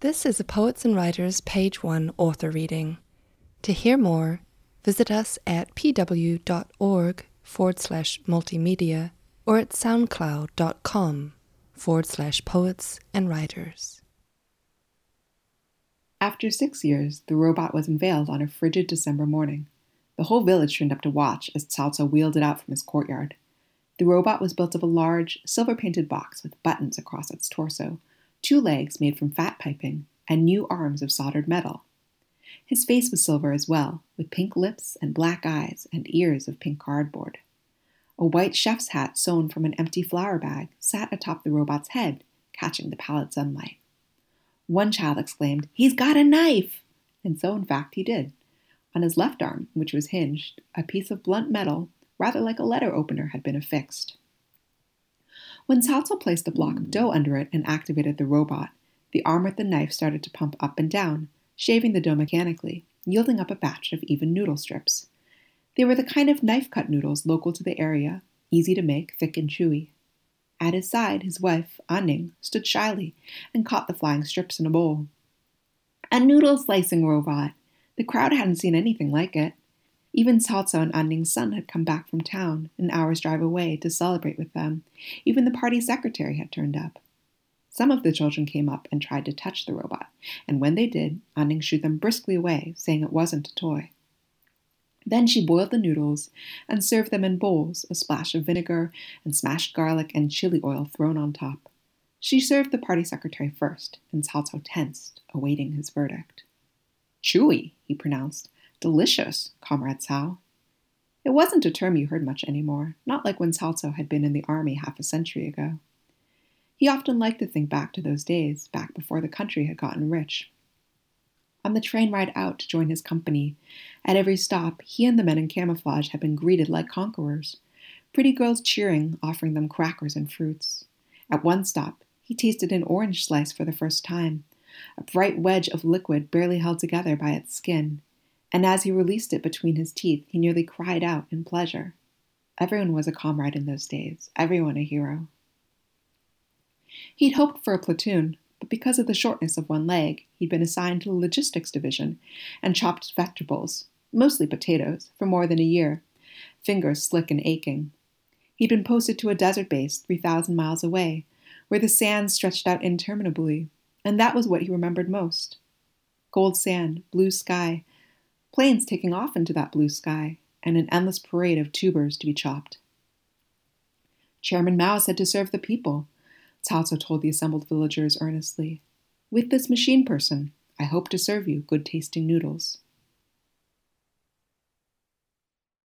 This is a Poets and Writers Page 1 author reading. To hear more, visit us at pw.org forward slash multimedia or at soundcloud.com forward slash poets and writers. After six years, the robot was unveiled on a frigid December morning. The whole village turned up to watch as Cao wheeled it out from his courtyard. The robot was built of a large, silver painted box with buttons across its torso, two legs made from fat piping, and new arms of soldered metal. His face was silver as well, with pink lips and black eyes and ears of pink cardboard. A white chef's hat sewn from an empty flour bag sat atop the robot's head, catching the pallid sunlight. One child exclaimed, He's got a knife! And so, in fact, he did. On his left arm, which was hinged, a piece of blunt metal, rather like a letter opener, had been affixed. When Cao placed a block of dough under it and activated the robot, the arm with the knife started to pump up and down, shaving the dough mechanically, yielding up a batch of even noodle strips. They were the kind of knife cut noodles local to the area, easy to make, thick and chewy. At his side, his wife, Anning, stood shyly and caught the flying strips in a bowl. A noodle slicing robot! The crowd hadn't seen anything like it. Even Cao and Anning's son had come back from town, an hour's drive away, to celebrate with them. Even the party secretary had turned up. Some of the children came up and tried to touch the robot, and when they did, Anning shooed them briskly away, saying it wasn't a toy. Then she boiled the noodles and served them in bowls, a splash of vinegar and smashed garlic and chili oil thrown on top. She served the party secretary first, and Cao tensed, awaiting his verdict. Chewy, he pronounced. Delicious, Comrade Cao. It wasn't a term you heard much anymore, not like when Cao had been in the army half a century ago. He often liked to think back to those days, back before the country had gotten rich. On the train ride out to join his company, at every stop, he and the men in camouflage had been greeted like conquerors, pretty girls cheering, offering them crackers and fruits. At one stop, he tasted an orange slice for the first time, a bright wedge of liquid barely held together by its skin, and as he released it between his teeth, he nearly cried out in pleasure. Everyone was a comrade in those days, everyone a hero. He'd hoped for a platoon, but because of the shortness of one leg, he'd been assigned to the logistics division and chopped vegetables, mostly potatoes, for more than a year, fingers slick and aching. He'd been posted to a desert base 3,000 miles away, where the sands stretched out interminably, and that was what he remembered most. Gold sand, blue sky, planes taking off into that blue sky, and an endless parade of tubers to be chopped. Chairman Mao said to serve the people, Cao Cao told the assembled villagers earnestly. With this machine person, I hope to serve you good tasting noodles.